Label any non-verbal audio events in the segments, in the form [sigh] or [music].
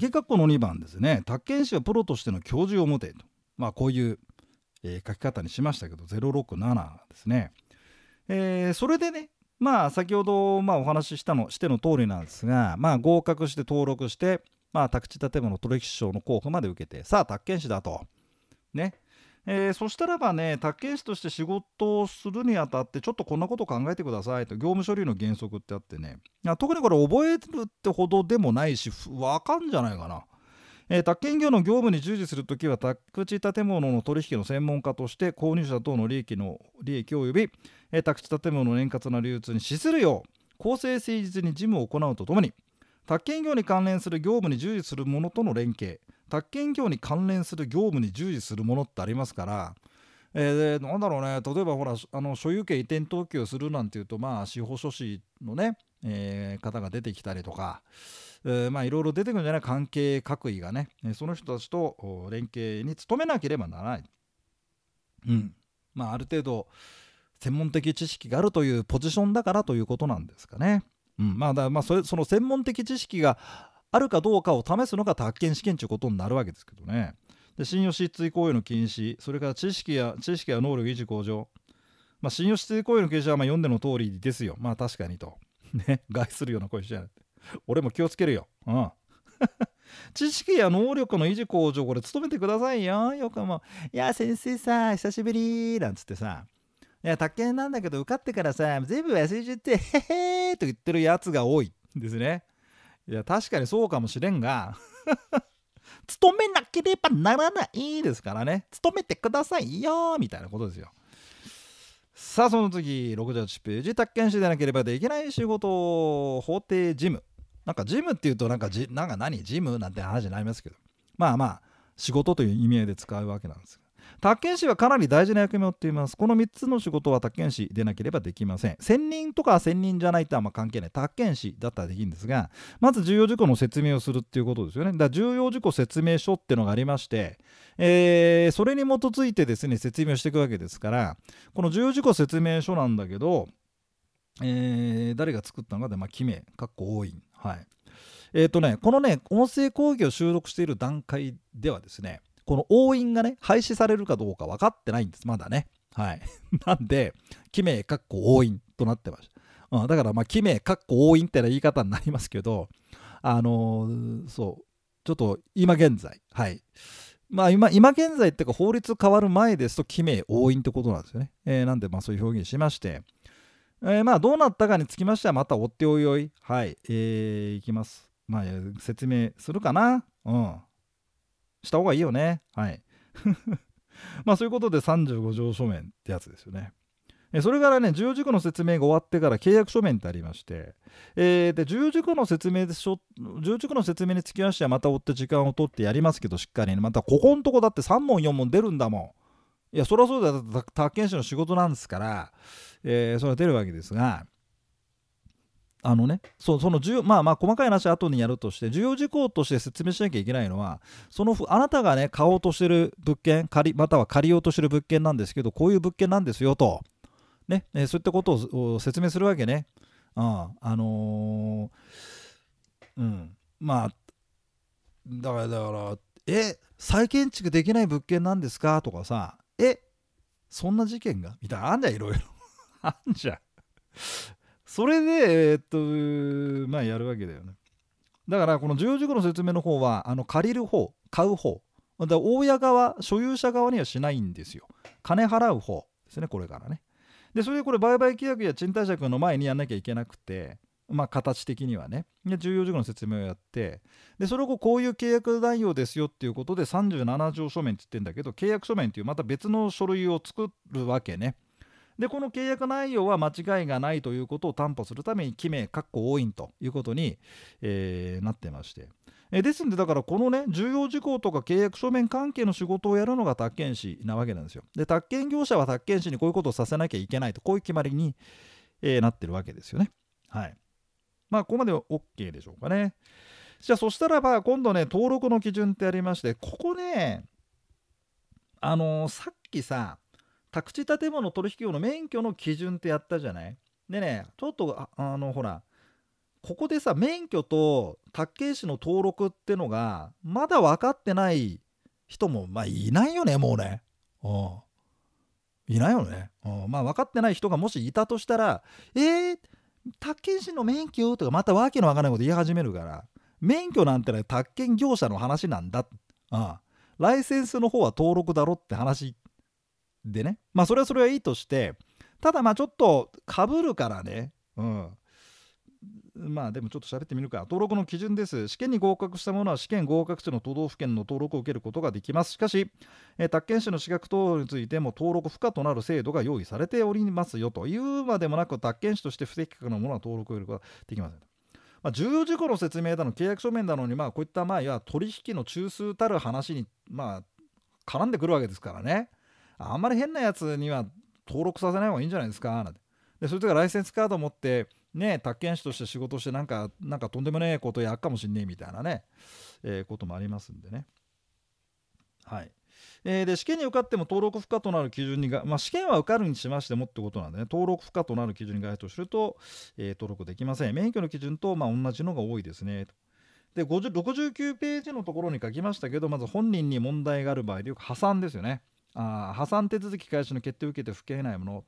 鍵括弧の2番ですね。宅建士はプロとしての教授を持てと。まあこういう、えー、書き方にしましたけど067ですね、えー、それでねまあ先ほどまあお話ししたのしての通りなんですがまあ合格して登録してまあ宅地建物取引証の候補まで受けてさあ宅建士だと。ね。えー、そしたらばね宅建士として仕事をするにあたってちょっとこんなこと考えてくださいと業務処理の原則ってあってね特にこれ覚えるってほどでもないしわかんじゃないかな。えー、宅建業の業務に従事するときは宅地建物の取引の専門家として購入者等の利益の利益及び、えー、宅地建物の円滑な流通に資するよう公正誠実に事務を行うとともに宅建業に関連する業務に従事する者との連携宅建業に関連する業務に従事するものってありますから、えー、なんだろうね例えばほらあの所有権移転登記をするなんていうとまあ司法書士のね、えー、方が出てきたりとか、えー、まあいろいろ出てくるんじゃない？関係各位がねその人たちと連携に努めなければならない。うんまあ、ある程度専門的知識があるというポジションだからということなんですかね。うん、まあだまあそれその専門的知識があるかどうかを試すのが宅建試験ということになるわけですけどね。で信用失墜行為の禁止、それから知識や知識や能力維持向上。まあ、信用失墜行為の禁止はまあ読んでの通りですよ。まあ確かにと。[laughs] ね、害するような声しちゃう。俺も気をつけるよ。うん。[laughs] 知識や能力の維持向上、これ努めてくださいよ。よくもいや、先生さ、久しぶりなんつってさ、いや、宅建なんだけど受かってからさ、全部忘れちゃって、へへーと言ってるやつが多いですね。いや確かにそうかもしれんが [laughs] 勤めなければならないですからね。勤めてくださいよみたいなことですよ。さあその次68ページ宅建士でなければできない仕事法定事務。なんか事務っていうとなんかじなんか何？事務なんて話になりますけど。まあまあ仕事という意味合いで使うわけなんです宅建士はかなり大事な役目を負っています。この3つの仕事は宅建士でなければできません。専任とか専任じゃないとはま関係ない。宅建士だったらできるんですが、まず重要事項の説明をするっていうことですよね。だから重要事項説明書っていうのがありまして、えー、それに基づいてですね、説明をしていくわけですから、この重要事項説明書なんだけど、えー、誰が作ったのかで、まあ、記名、かっこ多い。はい。えっ、ー、とね、このね、音声講義を収録している段階ではですね、この押印がね、廃止されるかどうか分かってないんです、まだね。はい。[laughs] なんで、記名、かっこ押印となってました。うん、だから、まあ、記名、かっこ押印ってな言い方になりますけど、あのー、そう、ちょっと今現在、はい。まあ今、今現在っていうか法律変わる前ですと、記名、押印ってことなんですよね。えー、なんで、まあそういう表現しまして、えー、まあどうなったかにつきましては、また追っておいおい、はい、えー、いきます。まあ説明するかな。うん。した方がいいよね。はい。[laughs] まあそういうことで35条書面ってやつですよね。それからね、重要事項の説明が終わってから契約書面ってありまして、えー、で重要事項の説明でしょ、重要事項の説明につきましては、また追って時間を取ってやりますけど、しっかりね、またここのとこだって3問、4問出るんだもん。いや、そりゃそうだよ、宅建士の仕事なんですから、えー、それは出るわけですが、あのね、そその重まあまあ細かい話は後にやるとして重要事項として説明しなきゃいけないのはそのあなたがね買おうとしてる物件借りまたは借りようとしてる物件なんですけどこういう物件なんですよと、ねえそういったことを説明するわけね。ああのー、うん。まあだからだからえ再建築できない物件なんですか？とかさえそんな事件が？みたいなあんじゃんいろいろ。あんじゃん。それで、えー、っと、まあやるわけだよね。だからこの重要事項の説明の方は、あの借りる方、買う方、だ大家側、所有者側にはしないんですよ。金払う方ですね、これからね。で、それでこれ売買契約や賃貸借の前にやんなきゃいけなくて、まあ形的にはね。で、重要事項の説明をやって、で、それをこういう契約内容ですよっていうことで37条書面って言ってんだけど、契約書面っていうまた別の書類を作るわけね。でこの契約内容は間違いがないということを担保するために記名括弧押印ということに、えー、なってまして。えですんでだからこのね重要事項とか契約書面関係の仕事をやるのが宅建士なわけなんですよ。で宅建業者は宅建士にこういうことをさせなきゃいけないとこういう決まりに、えー、なってるわけですよね。はい。まあここまでは OK でしょうかね。じゃあそしたらば今度ね登録の基準ってありましてここねあのー、さっきさ宅地建物取引業の免許の基準ってやったじゃない？でねちょっとあのほらここでさ免許と宅建士の登録ってのがまだ分かってない人もまあいないよねもうね。うん、いないよね。うん、まあ分かってない人がもしいたとしたら「えー、宅建士の免許?」とかまた訳の分からないこと言い始めるから免許なんてね宅建業者の話なんだ。うん、ライセンスの方は登録だろって話でねまあそれはそれはいいとしてただまあちょっとかぶるからね、うん、まあでもちょっと喋ってみるか。登録の基準です。試験に合格した者は試験合格地の都道府県の登録を受けることができます。しかし、えー、宅建士の資格等についても登録不可となる制度が用意されておりますよというまでもなく、宅建士として不適格なものは登録を得ることができません。まあ、重要事項の説明だの契約書面なのに、まあ、こういったまあいわ取引の中枢たる話に、まあ、絡んでくるわけですからね。あんまり変なやつには登録させない方がいいんじゃないですか。なんて。でそれとかライセンスカードを持ってね宅建士として仕事してなんかなんかとんでもねえことやっかもしんねえみたいなね、えー、こともありますんでね。はい、えー、で試験に受かっても登録不可となる基準にが、まあ、試験は受かるにしましてもってことなんでね。登録不可となる基準に該当すると、えー、登録できません。免許の基準とまあ同じのが多いですね。で69ページのところに書きましたけどまず本人に問題がある場合でよく破産ですよね。あ破産手続き開始の決定を受けて不敬ないもの。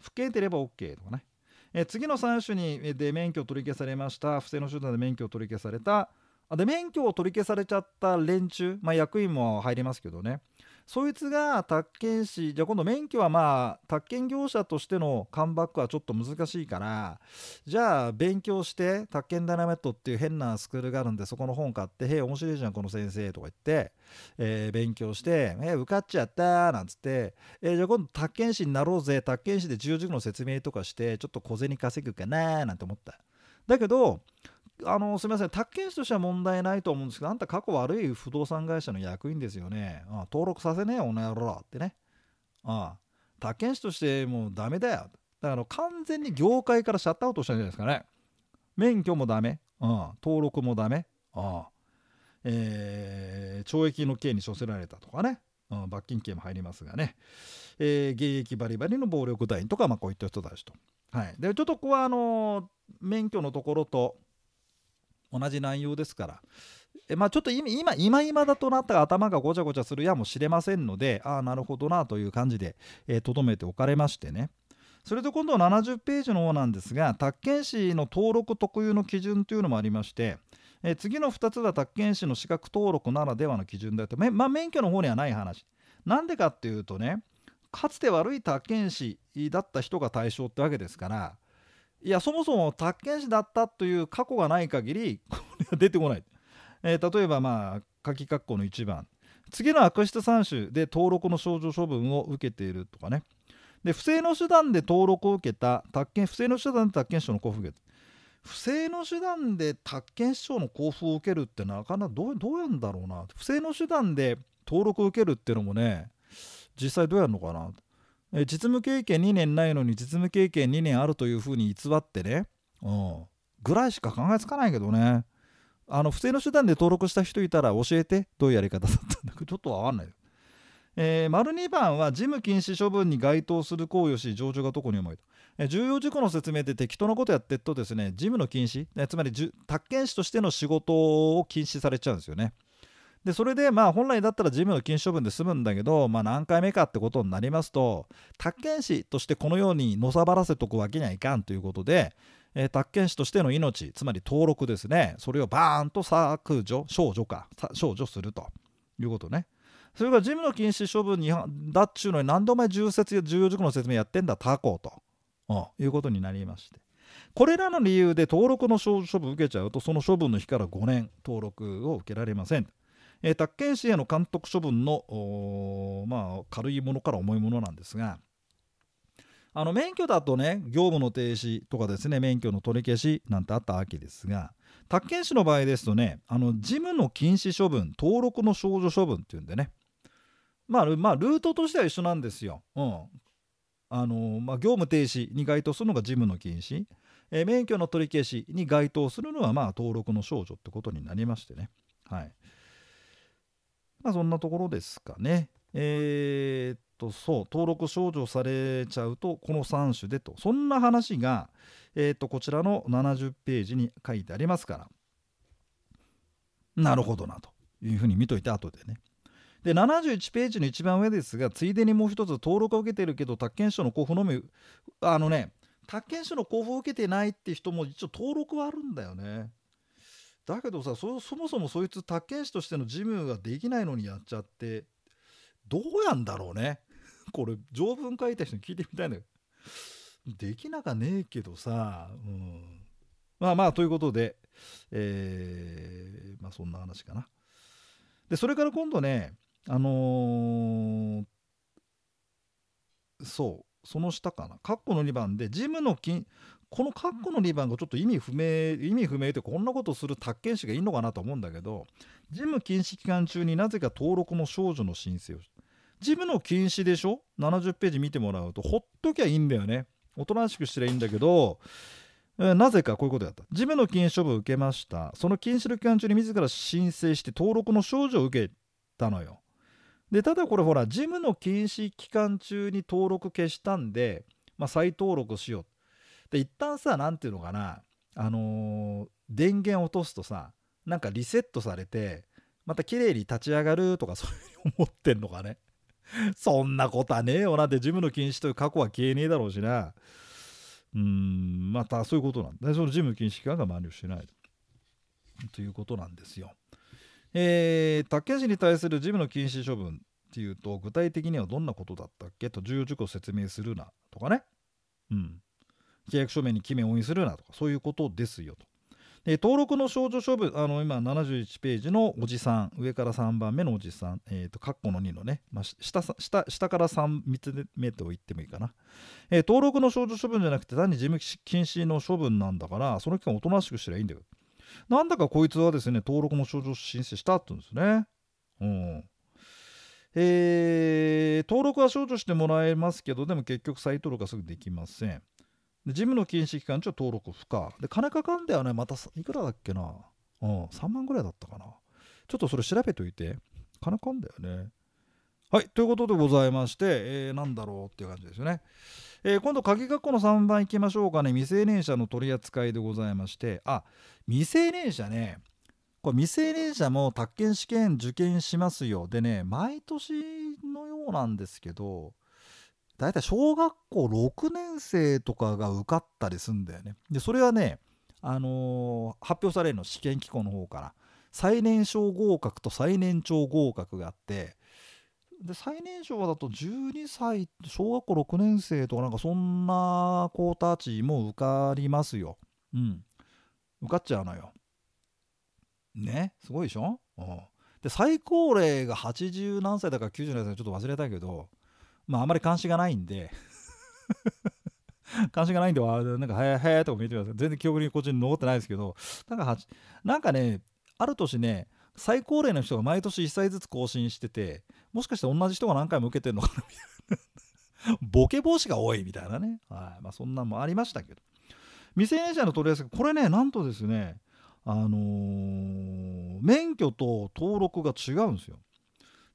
不敬てれば OK とかね。え次の3種にで免許を取り消されました。不正の手段で免許を取り消された。で免許を取り消されちゃった連中、まあ、役員も入りますけどね。そいつが宅建士じゃあ今度免許はまあ宅建業者としてのカムバックはちょっと難しいからじゃあ勉強して宅建ダイナメットっていう変なスクールがあるんでそこの本買って「へえ面白いじゃんこの先生」とか言って、えー、勉強して「え受かっちゃった」なんつって、えー、じゃあ今度宅建士になろうぜ宅建士で重々の説明とかしてちょっと小銭稼ぐかななんて思った。だけどあのすみません、宅建士としては問題ないと思うんですけど、あんた過去悪い不動産会社の役員ですよね。ああ登録させねえよ、この野郎ってね。ああ宅建士としてもうダメだよ。だから完全に業界からシャットアウトしたんじゃないですかね。免許もダメ。うん、登録もダメ。ああえー、懲役の刑に処せられたとかね。うん、罰金刑も入りますがね。えー、現役バリバリの暴力団員とか、まあ、こういった人たちと。はい、でちょっとここはあの、免許のところと同じ内容ですから。えまあ、ちょっと今今今だとなったら頭がごちゃごちゃするやもしれませんのでああなるほどなという感じでとど、めておかれましてね。それで今度は70ページの方なんですが宅建士の登録特有の基準というのもありましてえ次の2つは宅建士の資格登録ならではの基準だと、まあ、免許の方にはない話。なんでかっていうとねかつて悪い宅建士だった人が対象ってわけですからいやそもそも宅建士だったという過去がない限り [laughs] これは出てこない、えー、例えばまあ書き括弧の1番。次の悪質3種で登録の症状処分を受けているとかね。で不正の手段で登録を受けた宅建不正の手段で宅建証の交付を受け不正の手段で宅建証の交付を受けるってなかなかどうどうやんだろうな。不正の手段で登録を受けるっていうのもね実際どうやるのかな。実務経験2年ないのに実務経験2年あるというふうに偽ってね、うん、ぐらいしか考えつかないけどね。あの不正の手段で登録した人いたら教えて。どういうやり方だったんだけどちょっとわかんないよ。えー、丸2番は事務禁止処分に該当する行為をし上場がどこに重いと、えー、重要事項の説明で適当なことやってるとですね事務の禁止、ね、つまり宅建士としての仕事を禁止されちゃうんですよね。でそれでまあ本来だったら事務の禁止処分で済むんだけど、まあ、何回目かってことになりますと宅建士としてこのようにのさばらせとくわけにはいかんということで、えー、宅建士としての命つまり登録ですねそれをバーンと削除少女か少女するということねそれが事務の禁止処分にだっちゅうのに何でお前重説重要事項の説明やってんだタコと、うん、いうことになりましてこれらの理由で登録の処分受けちゃうとその処分の日から5年登録を受けられません。えー、宅建士への監督処分の、まあ、軽いものから重いものなんですがあの免許だとね業務の停止とかですね免許の取り消しなんてあったわけですが宅建士の場合ですとねあの事務の禁止処分登録の少女処分っていうんでねまあ、まあ、ルートとしては一緒なんですよ。うんあのまあ、業務停止に該当するのが事務の禁止、えー、免許の取り消しに該当するのはまあ登録の少女ってことになりましてね。はい、まあ、そんなところですかね。えー、っとそう登録少女されちゃうとこの3種でとそんな話が、えー、とこちらの70ページに書いてありますからなるほどなというふうに見といて後でね。で71ページの一番上ですがついでにもう一つ登録を受けてるけど宅建証の交付のみあのね宅建証の交付を受けてないって人も一応登録はあるんだよね。だけどさそもそもそいつ宅建士としての事務ができないのにやっちゃってどうやんだろうね。[laughs] これ条文書いた人に聞いてみたいんだけどできなかねえけどさ、うん、まあまあということで、えー、まあそんな話かな。でそれから今度ねあのー、そうその下かな。括弧の2番で事務の金この括弧の2番がちょっと意味不明意味不明ってこんなことする宅建士がいいのかなと思うんだけど事務禁止期間中になぜか登録の少女の申請を事務の禁止でしょ？70ページ見てもらうとほっときゃいいんだよね。おとなしくしてりゃいいんだけど、なぜかこういうことやった。事務の禁止処分を受けました。その禁止の期間中に自ら申請して登録の少女を受けたのよ。でただこれほら事務の禁止期間中に登録消したんで、まあ、再登録しようで一旦さ何ていうのかなあのー、電源落とすとさなんかリセットされてまた綺麗に立ち上がるとかそういうふうに思ってんのかねそんなことはねえよなって事務の禁止という過去は消えねえだろうしなうんまたそういうことなんだその事務禁止期間が満了しないということなんですよ。えー、宅建士に対する事務の禁止処分っていうと具体的にはどんなことだったっけ？と重要事項を説明するなとかね。うん。契約書面に記名を押印するなとかそういうことですよと。で登録の少女処分あの今71ページのおじさん上から3番目のおじさん、えーと、括弧の2のね、まあ、下下下から 3, 3つ目と言ってもいいかな、えー、登録の少女処分じゃなくて単に事務禁止の処分なんだからその期間おとなしくしたらいいんだよ。なんだかこいつはですね登録の少女申請したって言うんですね。うん。えー、登録は少女してもらえますけどでも結局再登録はすぐできません。で事務の禁止期間中登録不可。で金かかんだよね。またいくらだっけな。うん3万ぐらいだったかな。ちょっとそれ調べといて。金かかんだよね。はいということでございまして、えー、なんだろうっていう感じですよね、えー、今度鍵括弧の3番いきましょうかね。未成年者の取り扱いでございまして。あ未成年者ね。これ未成年者も宅建試験受験しますよ。でね毎年のようなんですけど大体小学校6年生とかが受かったりすんだよね。でそれはね、あのー、発表されるの試験機構の方から最年少合格と最年長合格があってで最年少だと12歳小学校6年生とかなんかそんな子たちも受かりますよ。うん。受かっちゃうのよ。ね？すごいでしょ、うん、で最高齢が80何歳だから90何歳ちょっと忘れたけどまああまり関心がないんで。[laughs] 関心がないんでなんか「へえへえ」とか見てください全然記憶にこっちに残ってないですけど。なんかなんかねある年ね最高齢の人が毎年1歳ずつ更新しててもしかして同じ人が何回も受けてるのかなみたいな。[laughs] ボケ防止が多いみたいなね、はい。まあ、そんなんもありましたけど。未成年者の取り扱いこれねなんとですねあのー、免許と登録が違うんですよ。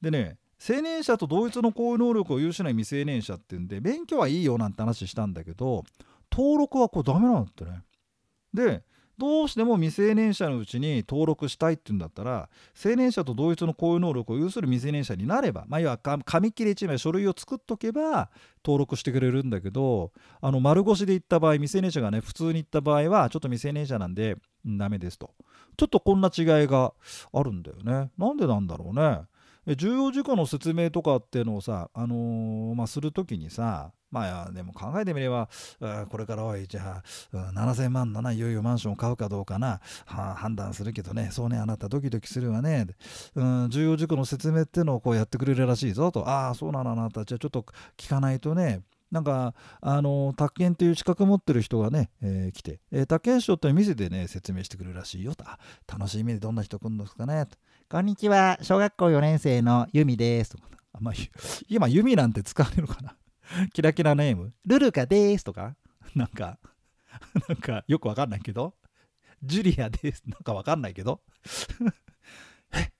でね青年者と同一の行為能力を有しない未成年者ってんで免許はいいよなんて話したんだけど登録はこれダメなんだってね。でどうしても未成年者のうちに登録したいって言うんだったら青年者と同一の行為能力を有する未成年者になればまあ要は紙切れ1枚書類を作っとけば登録してくれるんだけどあの丸腰で行った場合未成年者がね普通に行った場合はちょっと未成年者なんでダメですと。ちょっとこんな違いがあるんだよね。なんでなんだろうね。重要事項の説明とかっていうのをさ、あのー、まあ、するときにさまあでも考えてみればこれからおいじゃあ7000万のないよいよマンションを買うかどうかな判断するけどねそうねあなたドキドキするわね、うん、重要事項の説明っていうのをこうやってくれるらしいぞとああそうなのあなたじゃあちょっと聞かないとねなんか、あの、宅建という資格持ってる人がね、えー、来て、えー、宅建賞って店でね、説明してくれるらしいよと。楽しみでどんな人来るんですかねと。こんにちは、小学校4年生のユミです。あまあ、今、ユミなんて使われるのかな？[laughs] キラキラネーム。ルルカですとか？なんか、なんかよくわかんないけど？ジュリアです。なんかわかんないけど？[laughs] え、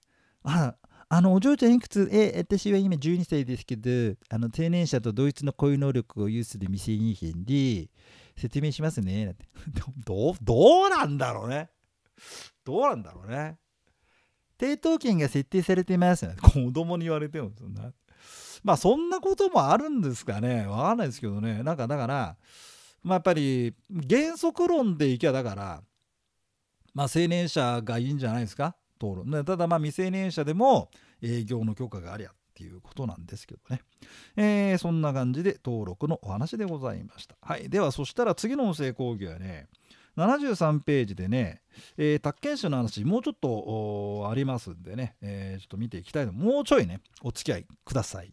あ、あのお嬢ちゃんいくつ？え私は今12歳ですけどあの青年者と同一の恋能力を有する未成年編で説明しますね [laughs] どうどうなんだろうねどうなんだろうね抵当権が設定されていますよ、ね。[laughs] 子供に言われてもそんな。まあそんなこともあるんですかね。わかんないですけどね。なんかだからまあやっぱり原則論でいきゃだからまあ青年者がいいんじゃないですか？登録ただまあ未成年者でも営業の許可がありゃっていうことなんですけどね、えー、そんな感じで登録のお話でございました。はい。ではそしたら次の音声講義はね73ページでね、えー、宅建士の話もうちょっとありますんでね、えー、ちょっと見ていきたいの。もうちょいねお付き合いください。